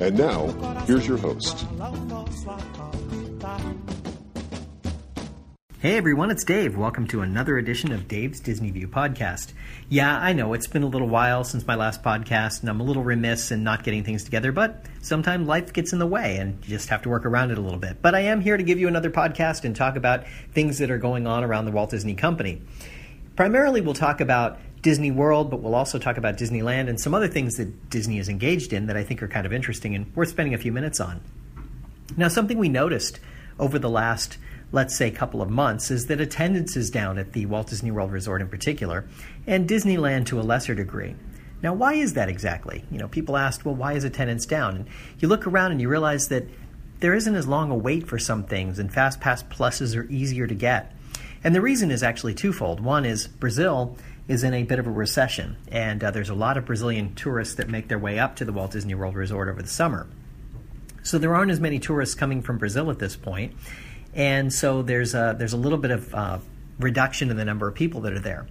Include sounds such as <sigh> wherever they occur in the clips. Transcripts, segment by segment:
And now, here's your host. Hey everyone, it's Dave. Welcome to another edition of Dave's Disney View podcast. Yeah, I know it's been a little while since my last podcast, and I'm a little remiss in not getting things together, but sometimes life gets in the way and you just have to work around it a little bit. But I am here to give you another podcast and talk about things that are going on around the Walt Disney Company. Primarily, we'll talk about Disney World, but we'll also talk about Disneyland and some other things that Disney is engaged in that I think are kind of interesting and worth spending a few minutes on. Now, something we noticed over the last, let's say, couple of months is that attendance is down at the Walt Disney World Resort in particular, and Disneyland to a lesser degree. Now, why is that exactly? You know, people asked, well, why is attendance down? And you look around and you realize that there isn't as long a wait for some things, and Fast Pass Pluses are easier to get. And the reason is actually twofold. One is Brazil is in a bit of a recession, and uh, there's a lot of Brazilian tourists that make their way up to the Walt Disney World Resort over the summer. So there aren't as many tourists coming from Brazil at this point, and so there's a, there's a little bit of uh, reduction in the number of people that are there.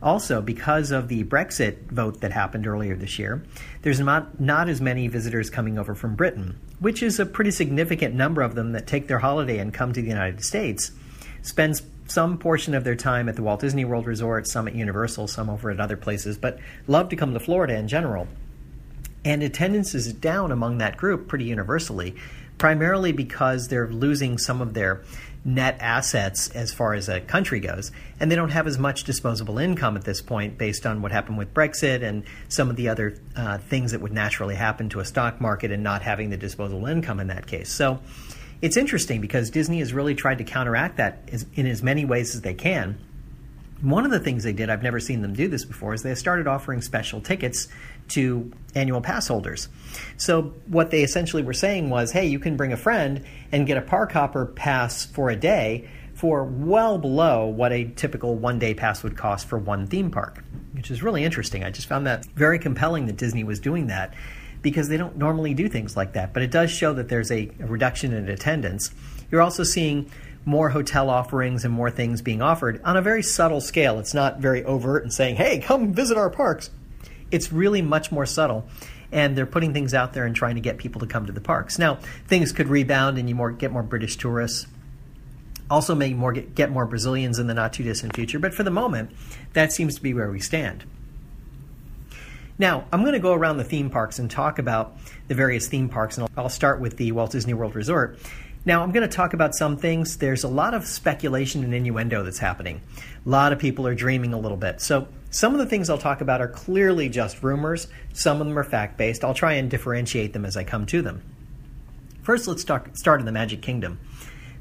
Also, because of the Brexit vote that happened earlier this year, there's not, not as many visitors coming over from Britain, which is a pretty significant number of them that take their holiday and come to the United States, spends some portion of their time at the Walt Disney World Resort, some at Universal, some over at other places, but love to come to Florida in general. And attendance is down among that group pretty universally, primarily because they're losing some of their net assets as far as a country goes, and they don't have as much disposable income at this point based on what happened with Brexit and some of the other uh, things that would naturally happen to a stock market and not having the disposable income in that case. So it's interesting because Disney has really tried to counteract that in as many ways as they can. One of the things they did, I've never seen them do this before, is they started offering special tickets to annual pass holders. So, what they essentially were saying was hey, you can bring a friend and get a park hopper pass for a day for well below what a typical one day pass would cost for one theme park, which is really interesting. I just found that very compelling that Disney was doing that because they don't normally do things like that. But it does show that there's a, reduction in attendance. You're also seeing more hotel offerings and more things being offered on a very subtle scale. It's not very overt and saying, hey, come visit our parks. It's really much more subtle. And they're putting things out there and trying to get people to come to the parks. Now, things could rebound and you more, get more British tourists. Also, may more get, get more Brazilians in the not too distant future. But for the moment, that seems to be where we stand. Now, I'm going to go around the theme parks and talk about the various theme parks, and I'll start with the Walt Disney World Resort. Now, I'm going to talk about some things. There's a lot of speculation and innuendo that's happening. A lot of people are dreaming a little bit. So, some of the things I'll talk about are clearly just rumors, some of them are fact based. I'll try and differentiate them as I come to them. First, let's start, start in the Magic Kingdom.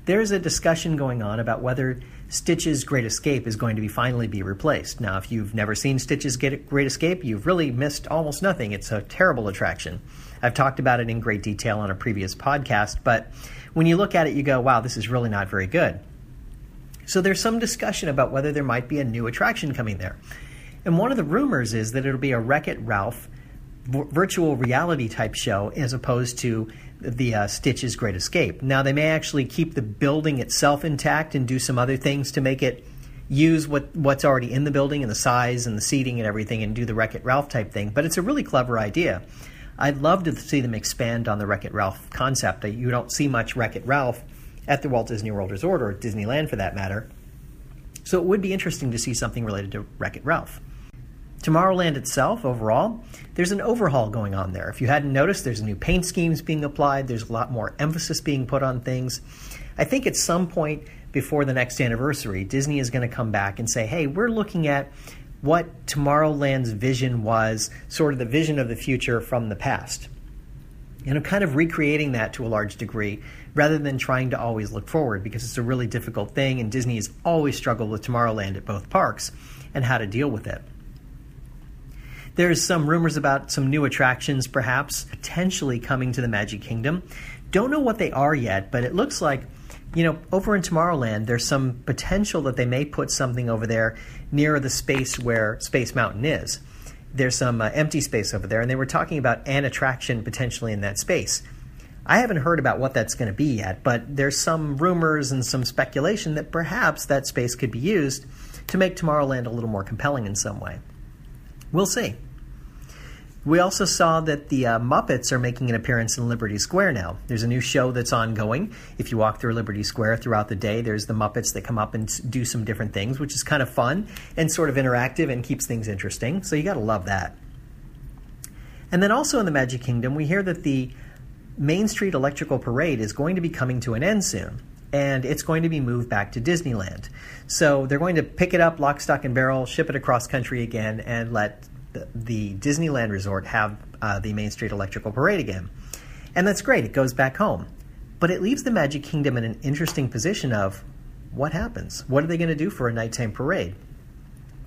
There's a discussion going on about whether Stitch's Great Escape is going to be finally be replaced. Now, if you've never seen Stitch's Great Escape, you've really missed almost nothing. It's a terrible attraction. I've talked about it in great detail on a previous podcast, but when you look at it, you go, wow, this is really not very good. So there's some discussion about whether there might be a new attraction coming there. And one of the rumors is that it'll be a Wreck It Ralph virtual reality type show as opposed to the uh, Stitch's Great Escape. Now, they may actually keep the building itself intact and do some other things to make it use what what's already in the building and the size and the seating and everything and do the Wreck It Ralph type thing. But it's a really clever idea. I'd love to see them expand on the Wreck It Ralph concept. You don't see much Wreck It Ralph at the Walt Disney World Resort or Disneyland for that matter. So it would be interesting to see something related to Wreck It Ralph. Tomorrowland itself, overall, there's an overhaul going on there. If you hadn't noticed, there's new paint schemes being applied, there's a lot more emphasis being put on things. I think at some point before the next anniversary, Disney is going to come back and say, hey, we're looking at what Tomorrowland's vision was, sort of the vision of the future from the past. And I'm kind of recreating that to a large degree rather than trying to always look forward because it's a really difficult thing, and Disney has always struggled with Tomorrowland at both parks and how to deal with it. There's some rumors about some new attractions, perhaps potentially coming to the Magic Kingdom. Don't know what they are yet, but it looks like, you know, over in Tomorrowland, there's some potential that they may put something over there near the space where Space Mountain is there's some uh, empty space over there, and they were talking about an attraction potentially in that space. I haven't heard about what that's going to be yet, but there's some rumors and some speculation that perhaps that space could be used to make Tomorrowland a little more compelling in some way. We'll see. We also saw that the uh, Muppets are making an appearance in Liberty Square now. There's a new show that's ongoing. If you walk through Liberty Square throughout the day, there's the Muppets that come up and do some different things, which is kind of fun and sort of interactive and keeps things interesting. So you got to love that. And then also in the Magic Kingdom, we hear that the Main Street Electrical Parade is going to be coming to an end soon and it's going to be moved back to Disneyland. So they're going to pick it up, lock, stock, and barrel, ship it across country again, and let the, Disneyland Resort have uh, the Main Street Electrical Parade again. And that's great, it goes back home. But it leaves the Magic Kingdom in an interesting position of what happens? What are they going to do for a nighttime parade?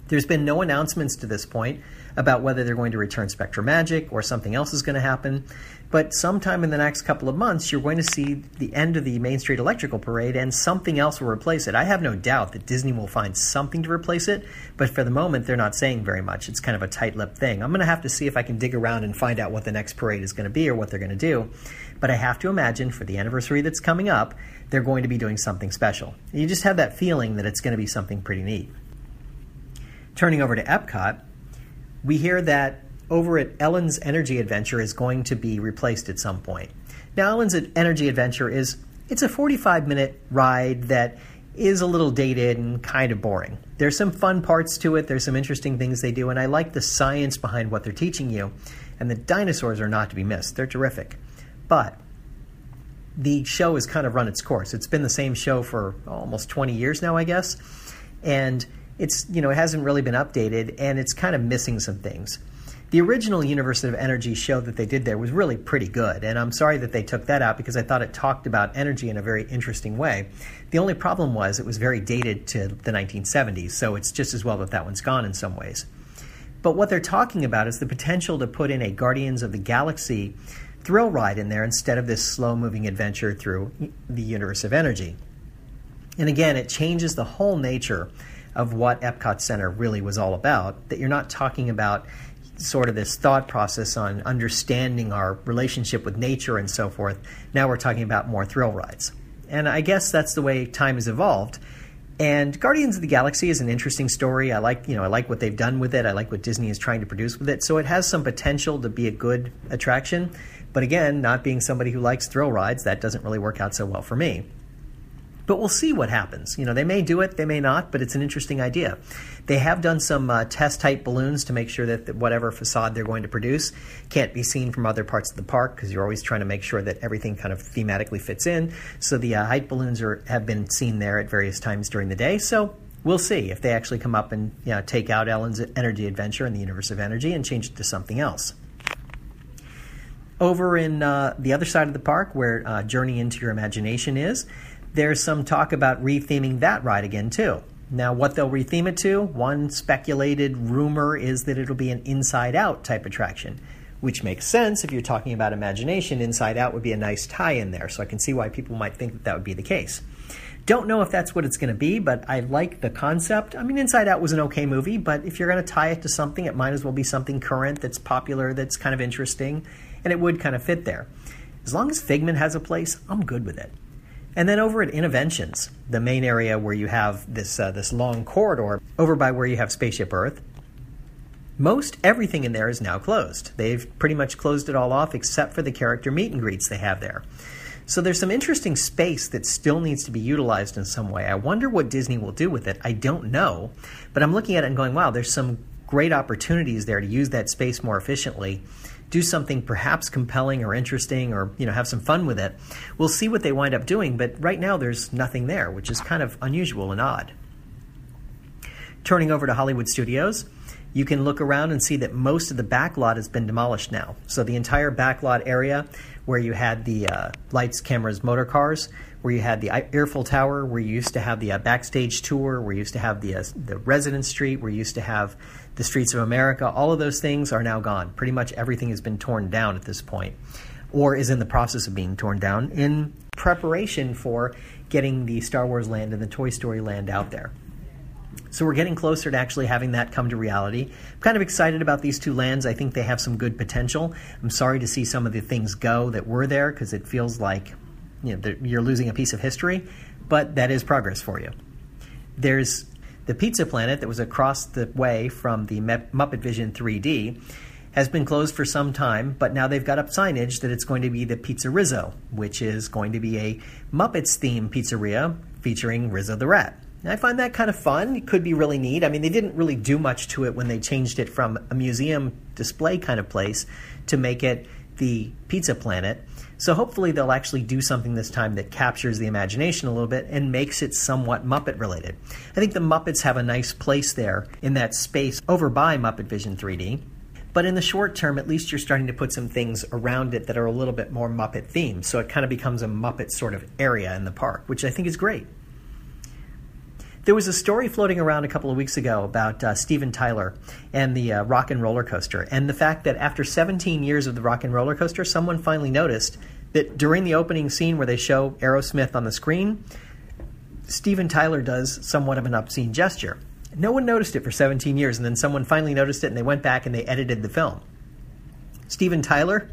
There's been no announcements to this point about whether they're going to return SpectroMagic or something else is going to happen. But sometime in the next couple of months, you're going to see the end of the Main Street Electrical Parade and something else will replace it. I have no doubt that Disney will find something to replace it, but for the moment, they're not saying very much. It's kind of a tight lipped thing. I'm going to have to see if I can dig around and find out what the next parade is going to be or what they're going to do. But I have to imagine for the anniversary that's coming up, they're going to be doing something special. You just have that feeling that it's going to be something pretty neat. Turning over to Epcot, we hear that over at Ellen's Energy Adventure is going to be replaced at some point. Now, Ellen's Energy Adventure is it's a 45 minute ride that is a little dated and kind of boring. There's some fun parts to it, there's some interesting things they do, and I like the science behind what they're teaching you. And the dinosaurs are not to be missed. They're terrific. But the show has kind of run its course. It's been the same show for almost 20 years now, I guess. And it's, you know, it hasn't really been updated and it's kind of missing some things. The original Universe of Energy show that they did there was really pretty good, and I'm sorry that they took that out because I thought it talked about energy in a very interesting way. The only problem was it was very dated to the 1970s, so it's just as well that that one's gone in some ways. But what they're talking about is the potential to put in a Guardians of the Galaxy thrill ride in there instead of this slow moving adventure through the universe of energy. And again, it changes the whole nature of what Epcot Center really was all about, that you're not talking about sort of this thought process on understanding our relationship with nature and so forth. Now we're talking about more thrill rides. And I guess that's the way time has evolved. And Guardians of the Galaxy is an interesting story. I like, you know, I like what they've done with it. I like what Disney is trying to produce with it. So it has some potential to be a good attraction. But again, not being somebody who likes thrill rides, that doesn't really work out so well for me. But we'll see what happens. You know, they may do it, they may not, but it's an interesting idea. They have done some uh, test type balloons to make sure that, whatever facade they're going to produce can't be seen from other parts of the park because you're always trying to make sure that everything kind of thematically fits in. So the uh, height balloons are, have been seen there at various times during the day. So we'll see if they actually come up and you know, take out Ellen's Energy Adventure in the Universe of Energy and change it to something else. Over in uh, the other side of the park, where uh, Journey into Your Imagination is, there's some talk about retheming that ride again, too. Now, what they'll retheme it to, one speculated rumor is that it'll be an inside out type attraction, which makes sense if you're talking about imagination. Inside out would be a nice tie in there, so I can see why people might think that that would be the case. Don't know if that's what it's going to be, but I like the concept. I mean, Inside Out was an okay movie, but if you're going to tie it to something, it might as well be something current that's popular, that's kind of interesting, and it would kind of fit there. As long as Figment has a place, I'm good with it. And then over at Innoventions, the main area where you have this uh, this long corridor over by where you have Spaceship Earth, most everything in there is now closed. They've pretty much closed it all off except for the character meet and greets they have there. So there's some interesting space that still needs to be utilized in some way. I wonder what Disney will do with it. I don't know, but I'm looking at it and going, wow, there's some great opportunities there to use that space more efficiently do something perhaps compelling or interesting or you know have some fun with it. We'll see what they wind up doing, but right now there's nothing there, which is kind of unusual and odd. Turning over to Hollywood Studios, you can look around and see that most of the back lot has been demolished now. So the entire back lot area where you had the uh, lights, cameras, motor cars, where you had the Eiffel Tower, where you used to have the uh, backstage tour, where you used to have the uh, the residence street, where you used to have the streets of America. All of those things are now gone. Pretty much everything has been torn down at this point, or is in the process of being torn down in preparation for getting the Star Wars land and the Toy Story land out there. So we're getting closer to actually having that come to reality. I'm kind of excited about these two lands. I think they have some good potential. I'm sorry to see some of the things go that were there because it feels like you know, you're losing a piece of history, but that is progress for you. There's the Pizza Planet that was across the way from the Muppet Vision 3D has been closed for some time, but now they've got up signage that it's going to be the Pizza Rizzo, which is going to be a Muppets themed pizzeria featuring Rizzo the Rat. I find that kind of fun. It could be really neat. I mean, they didn't really do much to it when they changed it from a museum display kind of place to make it the Pizza Planet. So hopefully they'll actually do something this time that captures the imagination a little bit and makes it somewhat Muppet related. I think the Muppets have a nice place there in that space over by Muppet Vision 3D. But in the short term, at least you're starting to put some things around it that are a little bit more Muppet themed. So it kind of becomes a Muppet sort of area in the park, which I think is great. There was a story floating around a couple of weeks ago about uh, Steven Tyler and the uh, Rock and Roller Coaster, and the fact that after 17 years of the Rock and Roller Coaster, someone finally noticed that during the opening scene where they show Aerosmith on the screen, Steven Tyler does somewhat of an obscene gesture. No one noticed it for 17 years, and then someone finally noticed it, and they went back and they edited the film. Steven Tyler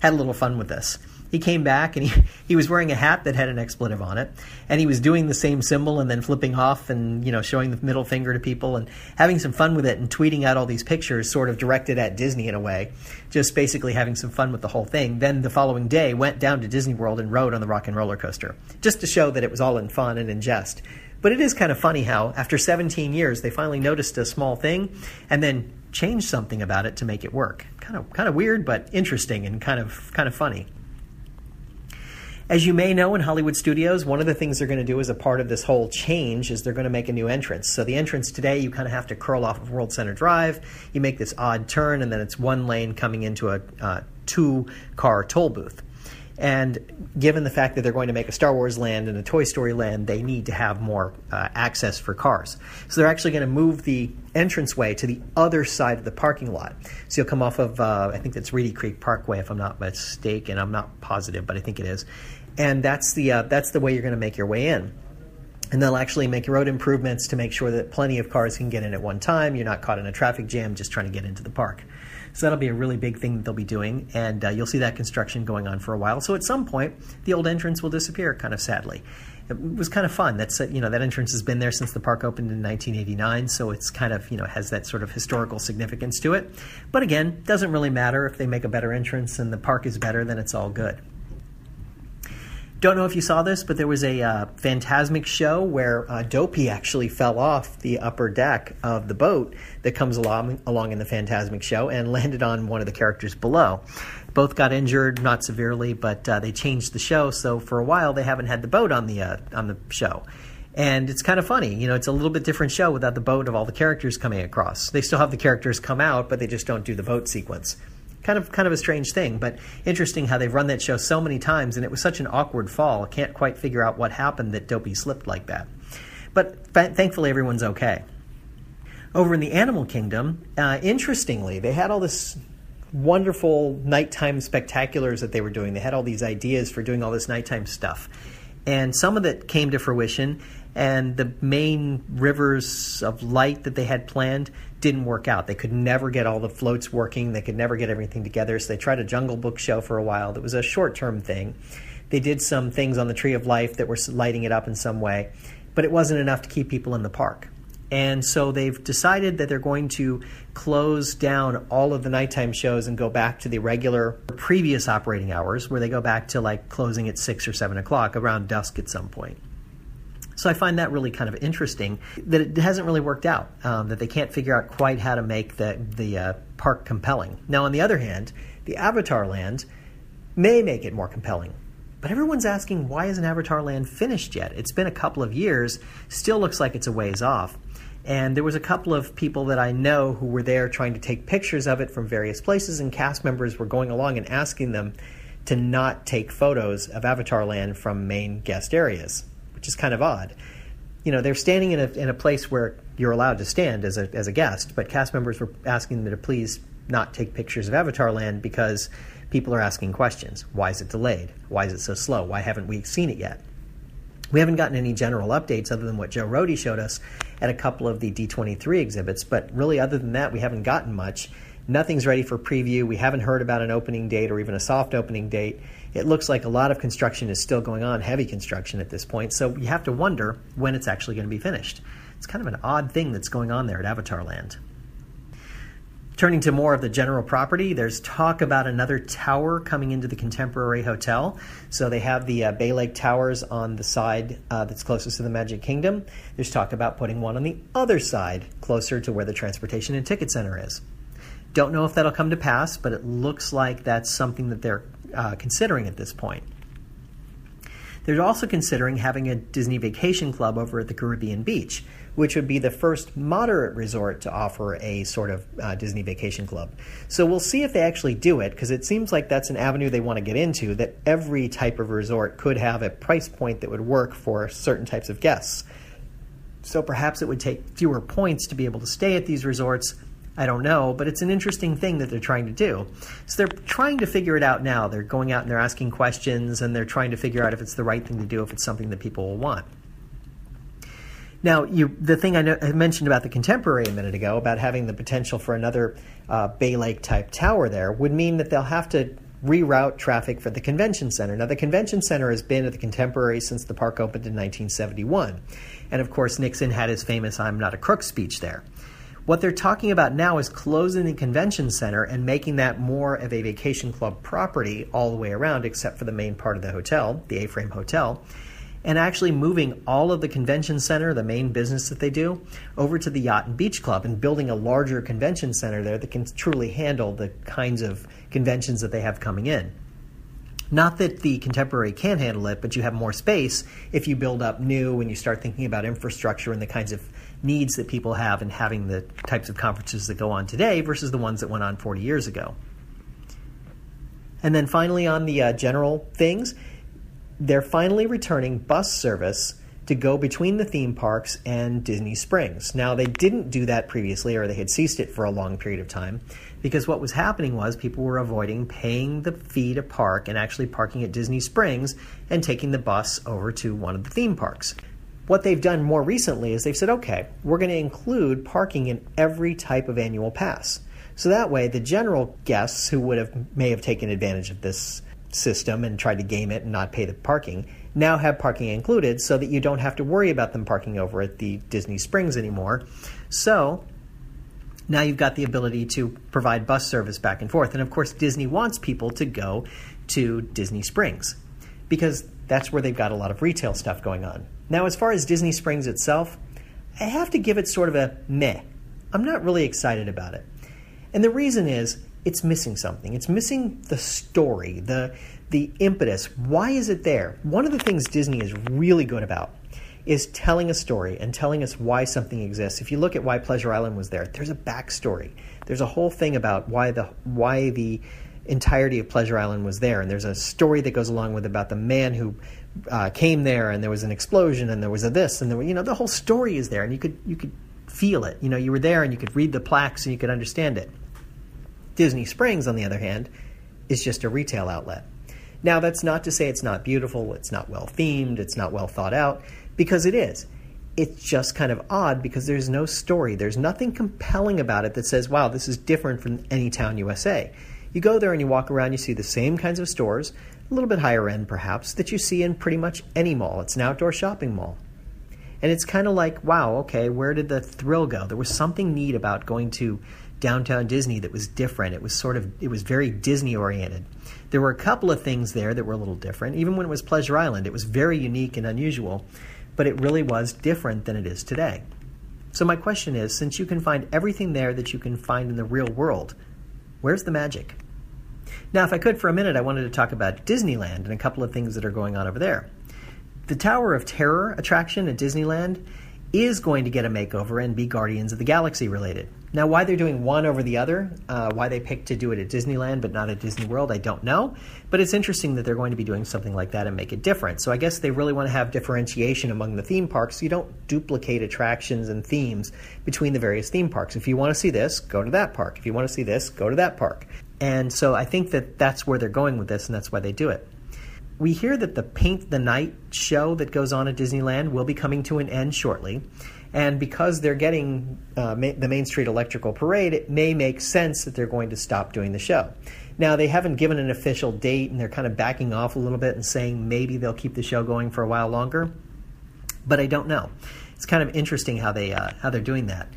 had a little fun with this he came back and he, <laughs> he was wearing a hat that had an expletive on it. And he was doing the same symbol and then flipping off and you know showing the middle finger to people and having some fun with it and tweeting out all these pictures sort of directed at disney in a way just basically having some fun with the whole thing. Then the following day went down to disney world and rode on the rock and roller coaster just to show that it was all in fun and in jest. But it is kind of funny how after 17 years they finally noticed a small thing and then changed something about it to make it work. Kind of kind of weird but interesting and kind of kind of funny as you may know in Hollywood studios, one of the things they're going to do as a part of this whole change is they're going to make a new entrance. So the entrance today, you kind of have to curl off of World Center Drive. You make this odd turn, and then it's one lane coming into a uh, two car toll booth. And given the fact that they're going to make a Star Wars land and a Toy Story land, they need to have more uh, access for cars. So they're actually going to move the entranceway to the other side of the parking lot. So you'll come off of, uh, I think that's Reedy Creek Parkway, if I'm not mistaken. I'm not positive, but I think it is and that's the uh, that's the way you're going to make your way in. And they'll actually make road improvements to make sure that plenty of cars can get in at one time. You're not caught in a traffic jam just trying to get into the park. So that'll be a really big thing that they'll be doing, and uh, you'll see that construction going on for a while. So at some point, the old entrance will disappear, kind of sadly. It was kind of fun. That's uh, you know that entrance has been there since the park opened in 1989, so it's kind of you know has that sort of historical significance to it. But again, doesn't really matter if they make a better entrance and the park is better, then it's all good. Don't know if you saw this, but there was a uh, Fantasmic show where uh, Dopey actually fell off the upper deck of the boat that comes along along in the Fantasmic show and <laughs> landed on one of the characters below. Both got injured, not severely, but uh, they changed the show, so for a while they haven't had the boat on the uh, on the show. And it's kind of funny, you know, it's a little bit different show without the boat of all the characters coming across. They still have the characters come out, but they just don't do the boat sequence kind of kind of a strange thing, but interesting how they've run that show so many times, and it was such an awkward fall. I can't quite figure out what happened that Dopey slipped like that. But th- thankfully, everyone's okay. Over in the animal kingdom, uh, interestingly, they had all this wonderful nighttime spectaculars that they were doing. They had all these ideas for doing all this nighttime stuff. And some of it came to fruition, and the main rivers of light that they had planned didn't work out. They could never get all the floats working. They could never get everything together. So they tried a Jungle Book show for a while. That was a short term thing. They did some things on the Tree of Life that were lighting it up in some way, but it wasn't enough to keep people in the park. And so they've decided that they're going to close down all of the nighttime shows and go back to the regular previous operating hours, where they go back to like closing at six or seven o'clock around dusk at some point. So I find that really kind of interesting that it hasn't really worked out, um, that they can't figure out quite how to make the, the uh, park compelling. Now, on the other hand, the Avatar Land may make it more compelling. But everyone's asking why isn't Avatar Land finished yet? It's been a couple of years, still looks like it's a ways off. And there was a couple of people that I know who were there trying to take pictures of it from various places, and cast members were going along and asking them to not take photos of Avatar Land from main guest areas, which is kind of odd. You know, they're standing in a, in a place where you're allowed to stand as a, as a guest, but cast members were asking them to please not take pictures of Avatar Land because people are asking questions. Why is it delayed? Why is it so slow? Why haven't we seen it yet? We haven't gotten any general updates other than what Joe Rohde showed us at a couple of the D23 exhibits, but really, other than that, we haven't gotten much. Nothing's ready for preview. We haven't heard about an opening date or even a soft opening date. It looks like a lot of construction is still going on, heavy construction at this point, so you have to wonder when it's actually going to be finished. It's kind of an odd thing that's going on there at Avatar Land. Turning to more of the general property, there's talk about another tower coming into the Contemporary Hotel. So they have the uh, Bay Lake Towers on the side uh, that's closest to the Magic Kingdom. There's talk about putting one on the other side, closer to where the Transportation and Ticket Center is. Don't know if that'll come to pass, but it looks like that's something that they're uh, considering at this point. They're also considering having a Disney Vacation Club over at the Caribbean Beach, which would be the first moderate resort to offer a sort of uh, Disney Vacation Club. So we'll see if they actually do it, because it seems like that's an avenue they want to get into, that every type of resort could have a price point that would work for certain types of guests. So perhaps it would take fewer points to be able to stay at these resorts I don't know, but it's an interesting thing that they're trying to do. So they're trying to figure it out now. They're going out and they're asking questions and they're trying to figure out if it's the right thing to do, if it's something that people will want. Now, you, the thing I, know, I, mentioned about the contemporary a minute ago, about having the potential for another uh, Bay Lake type tower there, would mean that they'll have to reroute traffic for the convention center. Now, the convention center has been at the contemporary since the park opened in 1971. And of course, Nixon had his famous I'm not a crook speech there. What they're talking about now is closing the convention center and making that more of a vacation club property all the way around, except for the main part of the hotel, the A frame hotel, and actually moving all of the convention center, the main business that they do, over to the Yacht and Beach Club and building a larger convention center there that can truly handle the kinds of conventions that they have coming in. Not that the contemporary can't handle it, but you have more space if you build up new and you start thinking about infrastructure and the kinds of needs that people have in having the types of conferences that go on today versus the ones that went on 40 years ago. And then finally, on the uh, general things, they're finally returning bus service to go between the theme parks and Disney Springs. Now, they didn't do that previously, or they had ceased it for a long period of time, because what was happening was people were avoiding paying the fee to park and actually parking at Disney Springs and taking the bus over to one of the theme parks. What they've done more recently is they've said, okay, we're going to include parking in every type of annual pass. So that way, the general guests who would have may have taken advantage of this system and tried to game it and not pay the parking now have parking included so that you don't have to worry about them parking over at the Disney Springs anymore. So now you've got the ability to provide bus service back and forth. And of course, Disney wants people to go to Disney Springs because that's where they've got a lot of retail stuff going on. Now, as far as Disney Springs itself, I have to give it sort of a meh. I'm not really excited about it. And the reason is it's missing something. It's missing the story, the the impetus. Why is it there? One of the things Disney is really good about is telling a story and telling us why something exists. If you look at why Pleasure Island was there, there's a backstory. There's a whole thing about why the why the entirety of Pleasure Island was there, and there's a story that goes along with about the man who uh, came there and there was an explosion and there was a this and there were, you know the whole story is there and you could you could feel it you know you were there and you could read the plaques and you could understand it disney springs on the other hand is just a retail outlet now that's not to say it's not beautiful it's not well themed it's not well thought out because it is it's just kind of odd because there's no story there's nothing compelling about it that says wow this is different from any town USA you go there and you walk around you see the same kinds of stores a little bit higher end perhaps, that you see in pretty much any mall. It's an outdoor shopping mall. And it's kind of like, wow, okay, where did the thrill go? There was something neat about going to downtown Disney that was different. It was sort of, it was very Disney oriented. There were a couple of things there that were a little different. Even when it was Pleasure Island, it was very unique and unusual, but it really was different than it is today. So, my question is since you can find everything there that you can find in the real world, where's the magic? Now, if I could for a minute, I wanted to talk about Disneyland and a couple of things that are going on over there. The Tower of Terror attraction at Disneyland is going to get a makeover and be Guardians of the Galaxy related. Now, why they're doing one over the other, uh, why they picked to do it at Disneyland but not at Disney World, I don't know. But it's interesting that they're going to be doing something like that and make it different. So I guess they really want to have differentiation among the theme parks so you don't duplicate attractions and themes between the various theme parks. If you want to see this, go to that park. If you want to see this, go to that park. And so I think that that's where they're going with this, and that's why they do it. We hear that the Paint the Night show that goes on at Disneyland will be coming to an end shortly. And because they're getting uh, ma- the Main Street Electrical Parade, it may make sense that they're going to stop doing the show. Now, they haven't given an official date, and they're kind of backing off a little bit and saying maybe they'll keep the show going for a while longer. But I don't know. It's kind of interesting how they uh, how they're doing that.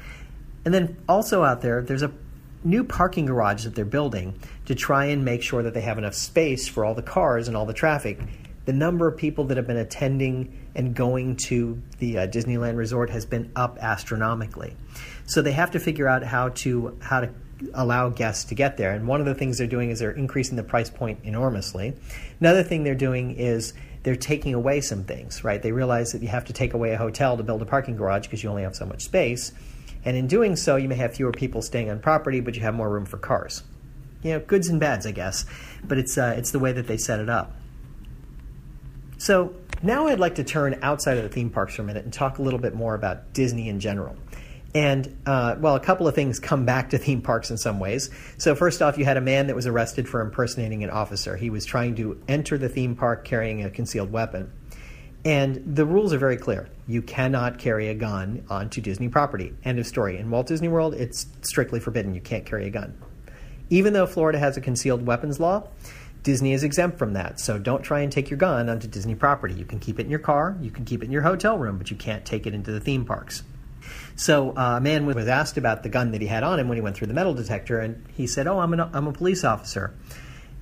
And then also out there, there's a new parking garage that they're building to try and make sure that they have enough space for all the cars and all the traffic. The number of people that have been attending and going to the uh, Disneyland Resort has been up astronomically. So they have to figure out how to how to allow guests to get there. And one of the things they're doing is they're increasing the price point enormously. Another thing they're doing is they're taking away some things, right? They realize that you have to take away a hotel to build a parking garage because you only have so much space. And in doing so, you may have fewer people staying on property, but you have more room for cars. You know, goods and bads, I guess. But it's, uh, it's the way that they set it up. So now I'd like to turn outside of the theme parks for a minute and talk a little bit more about Disney in general. And, uh, well, a couple of things come back to theme parks in some ways. So, first off, you had a man that was arrested for impersonating an officer. He was trying to enter the theme park carrying a concealed weapon. And the rules are very clear. You cannot carry a gun onto Disney property. End of story. In Walt Disney World, it's strictly forbidden. You can't carry a gun. Even though Florida has a concealed weapons law, Disney is exempt from that. So don't try and take your gun onto Disney property. You can keep it in your car, you can keep it in your hotel room, but you can't take it into the theme parks. So uh, a man was asked about the gun that he had on him when he went through the metal detector, and he said, "Oh, I'm, an, I'm a police officer."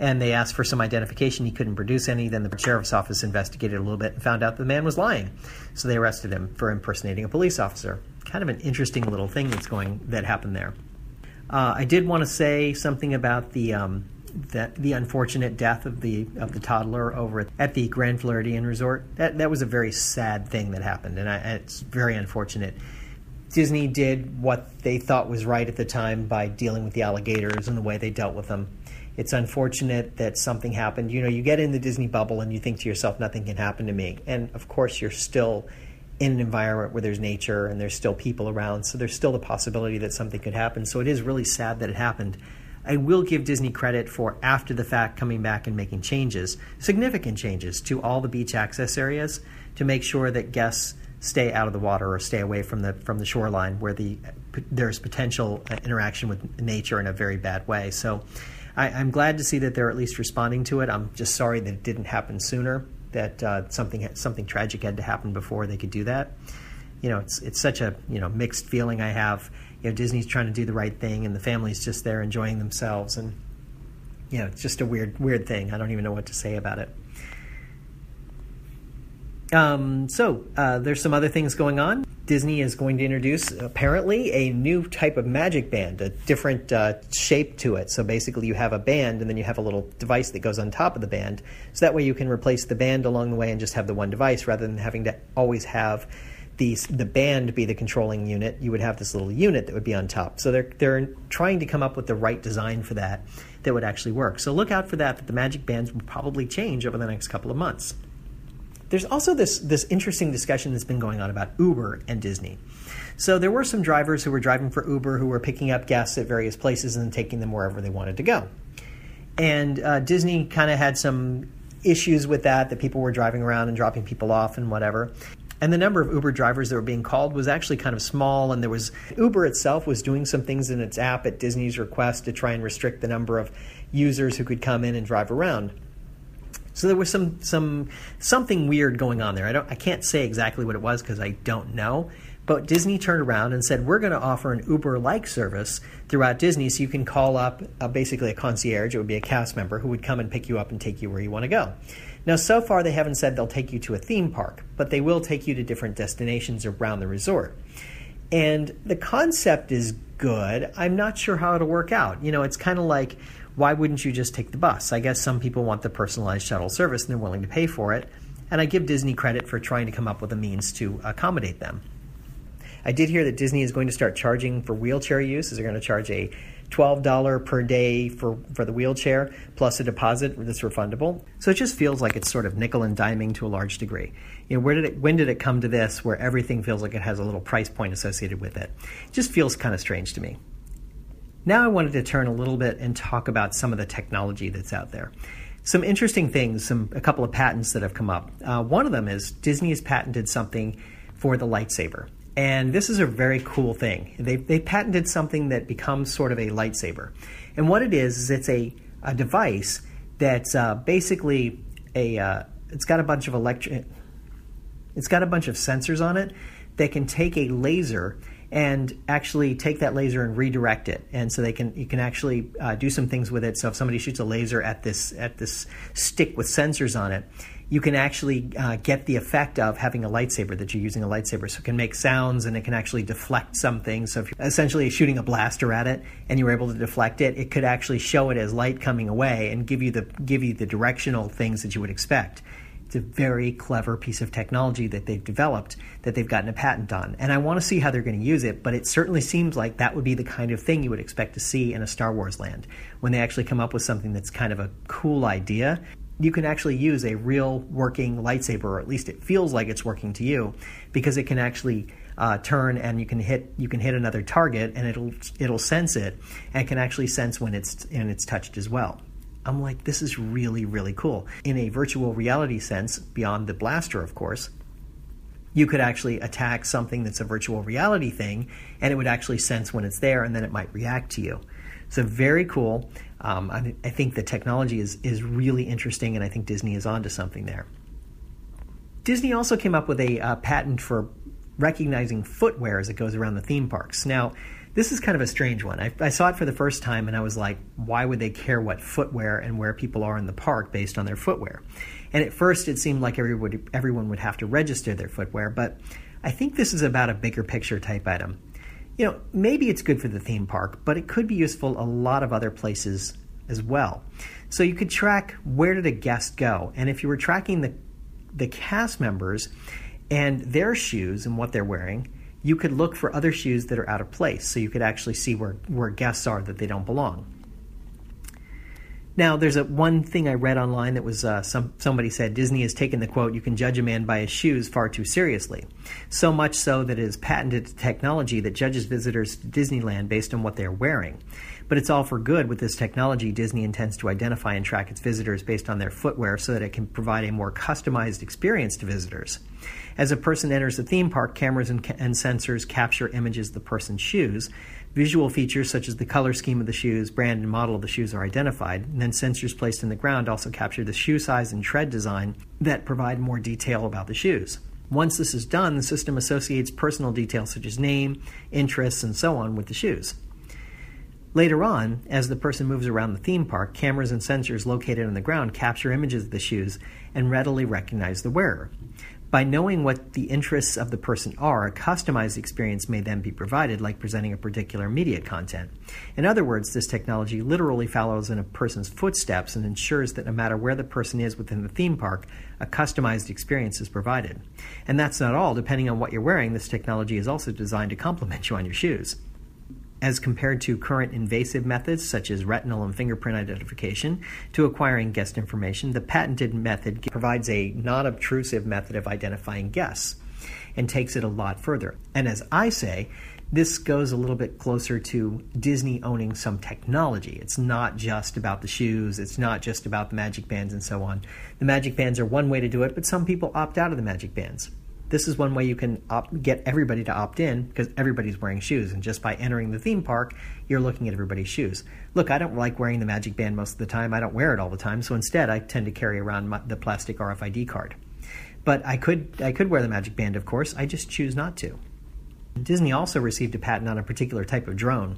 and they asked for some identification. He couldn't produce any. Then the sheriff's office investigated a little bit and found out the man was lying. So they arrested him for impersonating a police officer. Kind of an interesting little thing that's going that happened there. Uh, I did want to say something about the um, that the unfortunate death of the of the toddler over at the Grand Floridian Resort. That that was a very sad thing that happened, and I, it's very unfortunate. Disney did what they thought was right at the time by dealing with the alligators and the way they dealt with them it's unfortunate that something happened. You know, you get in the Disney bubble and you think to yourself, nothing can happen to me. And of course, you're still in an environment where there's nature and there's still people around. So there's still the possibility that something could happen. So it is really sad that it happened. I will give Disney credit for after the fact coming back and making changes, significant changes to all the beach access areas to make sure that guests stay out of the water or stay away from the from the shoreline where the there's potential interaction with nature in a very bad way. So I, am glad to see that they're at least responding to it. I'm just sorry that it didn't happen sooner. That uh, something something tragic had to happen before they could do that. You know, it's it's such a you know mixed feeling I have. You know, Disney's trying to do the right thing, and the family's just there enjoying themselves, and you know, it's just a weird weird thing. I don't even know what to say about it. Um, so uh, there's some other things going on. Disney is going to introduce apparently a new type of magic band, a different uh, shape to it. So basically, you have a band and then you have a little device that goes on top of the band. So that way, you can replace the band along the way and just have the one device rather than having to always have these, the band be the controlling unit. You would have this little unit that would be on top. So they're they're trying to come up with the right design for that that would actually work. So look out for that. That the magic bands will probably change over the next couple of months. There's also this this interesting discussion that's been going on about Uber and Disney. So there were some drivers who were driving for Uber who were picking up guests at various places and taking them wherever they wanted to go. And uh, Disney kind of had some issues with that, that people were driving around and dropping people off and whatever. And the number of Uber drivers that were being called was actually kind of small. And there was Uber itself was doing some things in its app at Disney's request to try and restrict the number of users who could come in and drive around. So there was some some something weird going on there. I don't I can't say exactly what it was because I don't know. But Disney turned around and said, "We're going to offer an Uber-like service throughout Disney, so you can call up uh, basically a concierge. It would be a cast member who would come and pick you up and take you where you want to go." Now, so far they haven't said they'll take you to a theme park, but they will take you to different destinations around the resort. And the concept is good. I'm not sure how it'll work out. You know, it's kind of like why wouldn't you just take the bus? I guess some people want the personalized shuttle service and they're willing to pay for it. And I give Disney credit for trying to come up with a means to accommodate them. I did hear that Disney is going to start charging for wheelchair use. Is they're going to charge a $12 per day for, for the wheelchair plus a deposit that's refundable. So it just feels like it's sort of nickel and diming to a large degree. You know, where did it, when did it come to this where everything feels like it has a little price point associated with it? It just feels kind of strange to me. Now I wanted to turn a little bit and talk about some of the technology that's out there. Some interesting things, some a couple of patents that have come up. Uh, one of them is Disney has patented something for the lightsaber. And this is a very cool thing. They, they patented something that becomes sort of a lightsaber. And what it is, is it's a, a device that's uh, basically a, uh, it's got a bunch of electric, it's got a bunch of sensors on it that can take a laser and actually take that laser and redirect it. And so they can you can actually uh, do some things with it. So if somebody shoots a laser at this at this stick with sensors on it, you can actually uh, get the effect of having a lightsaber that you're using a lightsaber. So it can make sounds and it can actually deflect something. So if you're essentially shooting a blaster at it and you were able to deflect it, it could actually show it as light coming away and give you the give you the directional things that you would expect. It's a very clever piece of technology that they've developed that they've gotten a patent on. And I want to see how they're going to use it, but it certainly seems like that would be the kind of thing you would expect to see in a Star Wars land. When they actually come up with something that's kind of a cool idea, you can actually use a real working lightsaber, or at least it feels like it's working to you, because it can actually uh, turn and you can hit you can hit another target and it'll it'll sense it and can actually sense when it's and it's touched as well. I'm like, this is really, really cool. In a virtual reality sense, beyond the blaster, of course, you could actually attack something that's a virtual reality thing, and it would actually sense when it's there, and then it might react to you. So very cool. Um, I, I, think the technology is is really interesting, and I think Disney is onto something there. Disney also came up with a uh, patent for recognizing footwear as it goes around the theme parks. Now, this is kind of a strange one. I, I, saw it for the first time and I was like, why would they care what footwear and where people are in the park based on their footwear? And at first it seemed like everybody, everyone would have to register their footwear, but I think this is about a bigger picture type item. You know, maybe it's good for the theme park, but it could be useful a lot of other places as well. So you could track where did a guest go, and if you were tracking the the cast members and their shoes and what they're wearing, you could look for other shoes that are out of place so you could actually see where, where guests are that they don't belong. Now, there's a one thing I read online that was uh, some somebody said Disney has taken the quote "You can judge a man by his shoes" far too seriously, so much so that it is patented technology that judges visitors to Disneyland based on what they are wearing. But it's all for good. With this technology, Disney intends to identify and track its visitors based on their footwear, so that it can provide a more customized experience to visitors. As a person enters the theme park, cameras and, ca- and sensors capture images of the person's shoes. Visual features such as the color scheme of the shoes, brand, and model of the shoes are identified. And then sensors placed in the ground also capture the shoe size and tread design that provide more detail about the shoes. Once this is done, the system associates personal details such as name, interests, and so on with the shoes. Later on, as the person moves around the theme park, cameras and sensors located on the ground capture images of the shoes and readily recognize the wearer. By knowing what the interests of the person are, a customized experience may then be provided, like presenting a particular media content. In other words, this technology literally follows in a person's footsteps and ensures that no matter where the person is within the theme park, a customized experience is provided. And that's not all. Depending on what you're wearing, this technology is also designed to compliment you on your shoes as compared to current invasive methods such as retinal and fingerprint identification to acquiring guest information, the patented method provides a non obtrusive method of identifying guests and takes it a lot further. And as I say, this goes a little bit closer to Disney owning some technology. It's not just about the shoes, it's not just about the magic bands and so on. The magic bands are one way to do it, but some people opt out of the magic bands this is one way you can opt, get everybody to opt in because everybody's wearing shoes. And just by entering the theme park, you're looking at everybody's shoes. Look, I don't like wearing the Magic Band most of the time. I don't wear it all the time. So instead, I tend to carry around my, the plastic RFID card. But I could, I could wear the Magic Band, of course. I just choose not to. Disney also received a patent on a particular type of drone.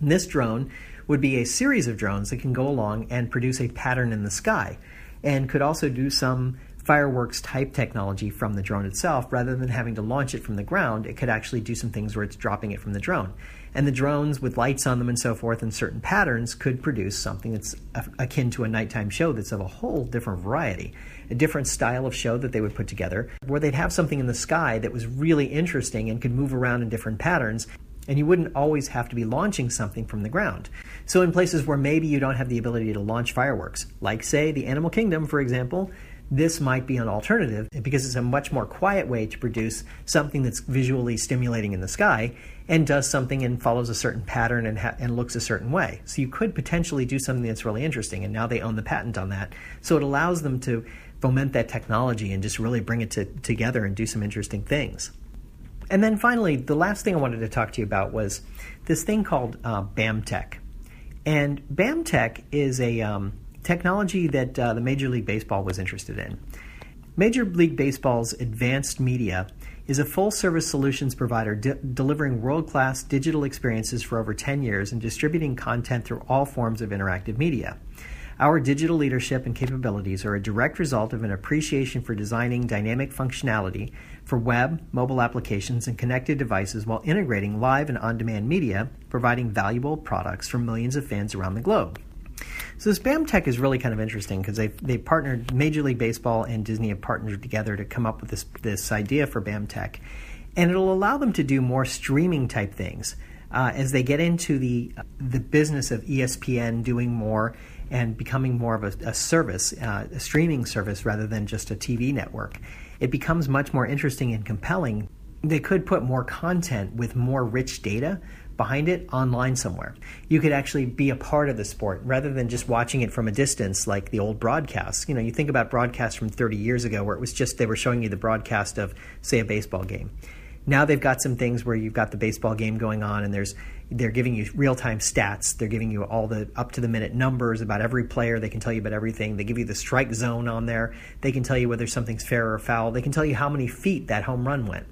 And this drone would be a series of drones that can go along and produce a pattern in the sky and could also do some fireworks type technology from the drone itself, rather than having to launch it from the ground, it could actually do some things where it's dropping it from the drone. And the drones with lights on them and so forth and certain patterns could produce something that's akin to a nighttime show that's of a whole different variety, a different style of show that they would put together, where they'd have something in the sky that was really interesting and could move around in different patterns and you wouldn't always have to be launching something from the ground. So, in places where maybe you don't have the ability to launch fireworks, like, say, the Animal Kingdom, for example, this might be an alternative because it's a much more quiet way to produce something that's visually stimulating in the sky and does something and follows a certain pattern and, ha- and looks a certain way. So you could potentially do something that's really interesting, and now they own the patent on that. So it allows them to foment that technology and just really bring it to, together and do some interesting things. And then finally, the last thing I wanted to talk to you about was this thing called uh, BAMTech. And BAMTech is a um, technology that uh, the Major League Baseball was interested in. Major League Baseball's advanced media is a full service solutions provider de- delivering world class digital experiences for over 10 years and distributing content through all forms of interactive media. Our digital leadership and capabilities are a direct result of an appreciation for designing dynamic functionality for web, mobile applications, and connected devices while integrating live and on demand media, providing valuable products for millions of fans around the globe. So Bam Tech is really kind of interesting because they they partnered Major League Baseball and Disney have partnered together to come up with this this idea for Bam Tech, and it'll allow them to do more streaming type things uh, as they get into the the business of ESPN doing more and becoming more of a, a service, uh, a streaming service rather than just a TV network. It becomes much more interesting and compelling. They could put more content with more rich data behind it online somewhere. You could actually be a part of the sport rather than just watching it from a distance like the old broadcasts. You know, you think about broadcasts from 30 years ago where it was just they were showing you the broadcast of, say, a baseball game. Now they've got some things where you've got the baseball game going on and there's they're giving you real-time stats. They're giving you all the up to the minute numbers about every player. They can tell you about everything. They give you the strike zone on there. They can tell you whether something's fair or foul. They can tell you how many feet that home run went.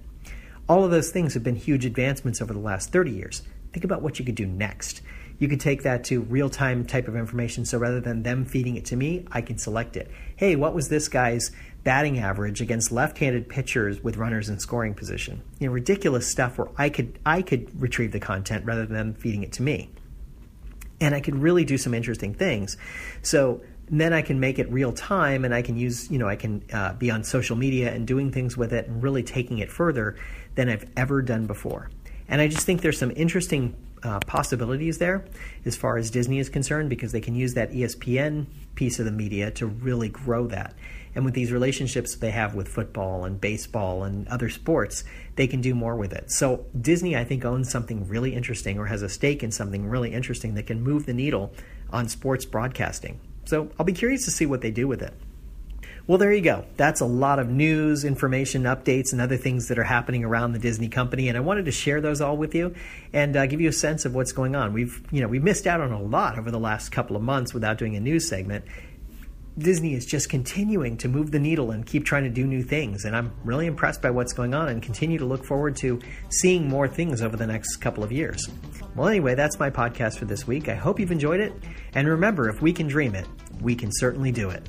All of those things have been huge advancements over the last 30 years. Think about what you could do next. You could take that to real time type of information. So rather than them feeding it to me, I can select it. Hey, what was this guy's batting average against left-handed pitchers with runners in scoring position? You know, ridiculous stuff where I could I could retrieve the content rather than them feeding it to me. And I could really do some interesting things. So then I can make it real time and I can use, you know, I can uh, be on social media and doing things with it and really taking it further than I've ever done before. And I just think there's some interesting uh, possibilities there as far as Disney is concerned because they can use that ESPN piece of the media to really grow that. And with these relationships they have with football and baseball and other sports, they can do more with it. So Disney, I think, owns something really interesting or has a stake in something really interesting that can move the needle on sports broadcasting. So I'll be curious to see what they do with it. Well, there you go. That's a lot of news, information, updates, and other things that are happening around the Disney company, and I wanted to share those all with you and uh, give you a sense of what's going on. We've, you know, we've missed out on a lot over the last couple of months without doing a news segment. Disney is just continuing to move the needle and keep trying to do new things, and I'm really impressed by what's going on and continue to look forward to seeing more things over the next couple of years. Well, anyway, that's my podcast for this week. I hope you've enjoyed it, and remember, if we can dream it, we can certainly do it.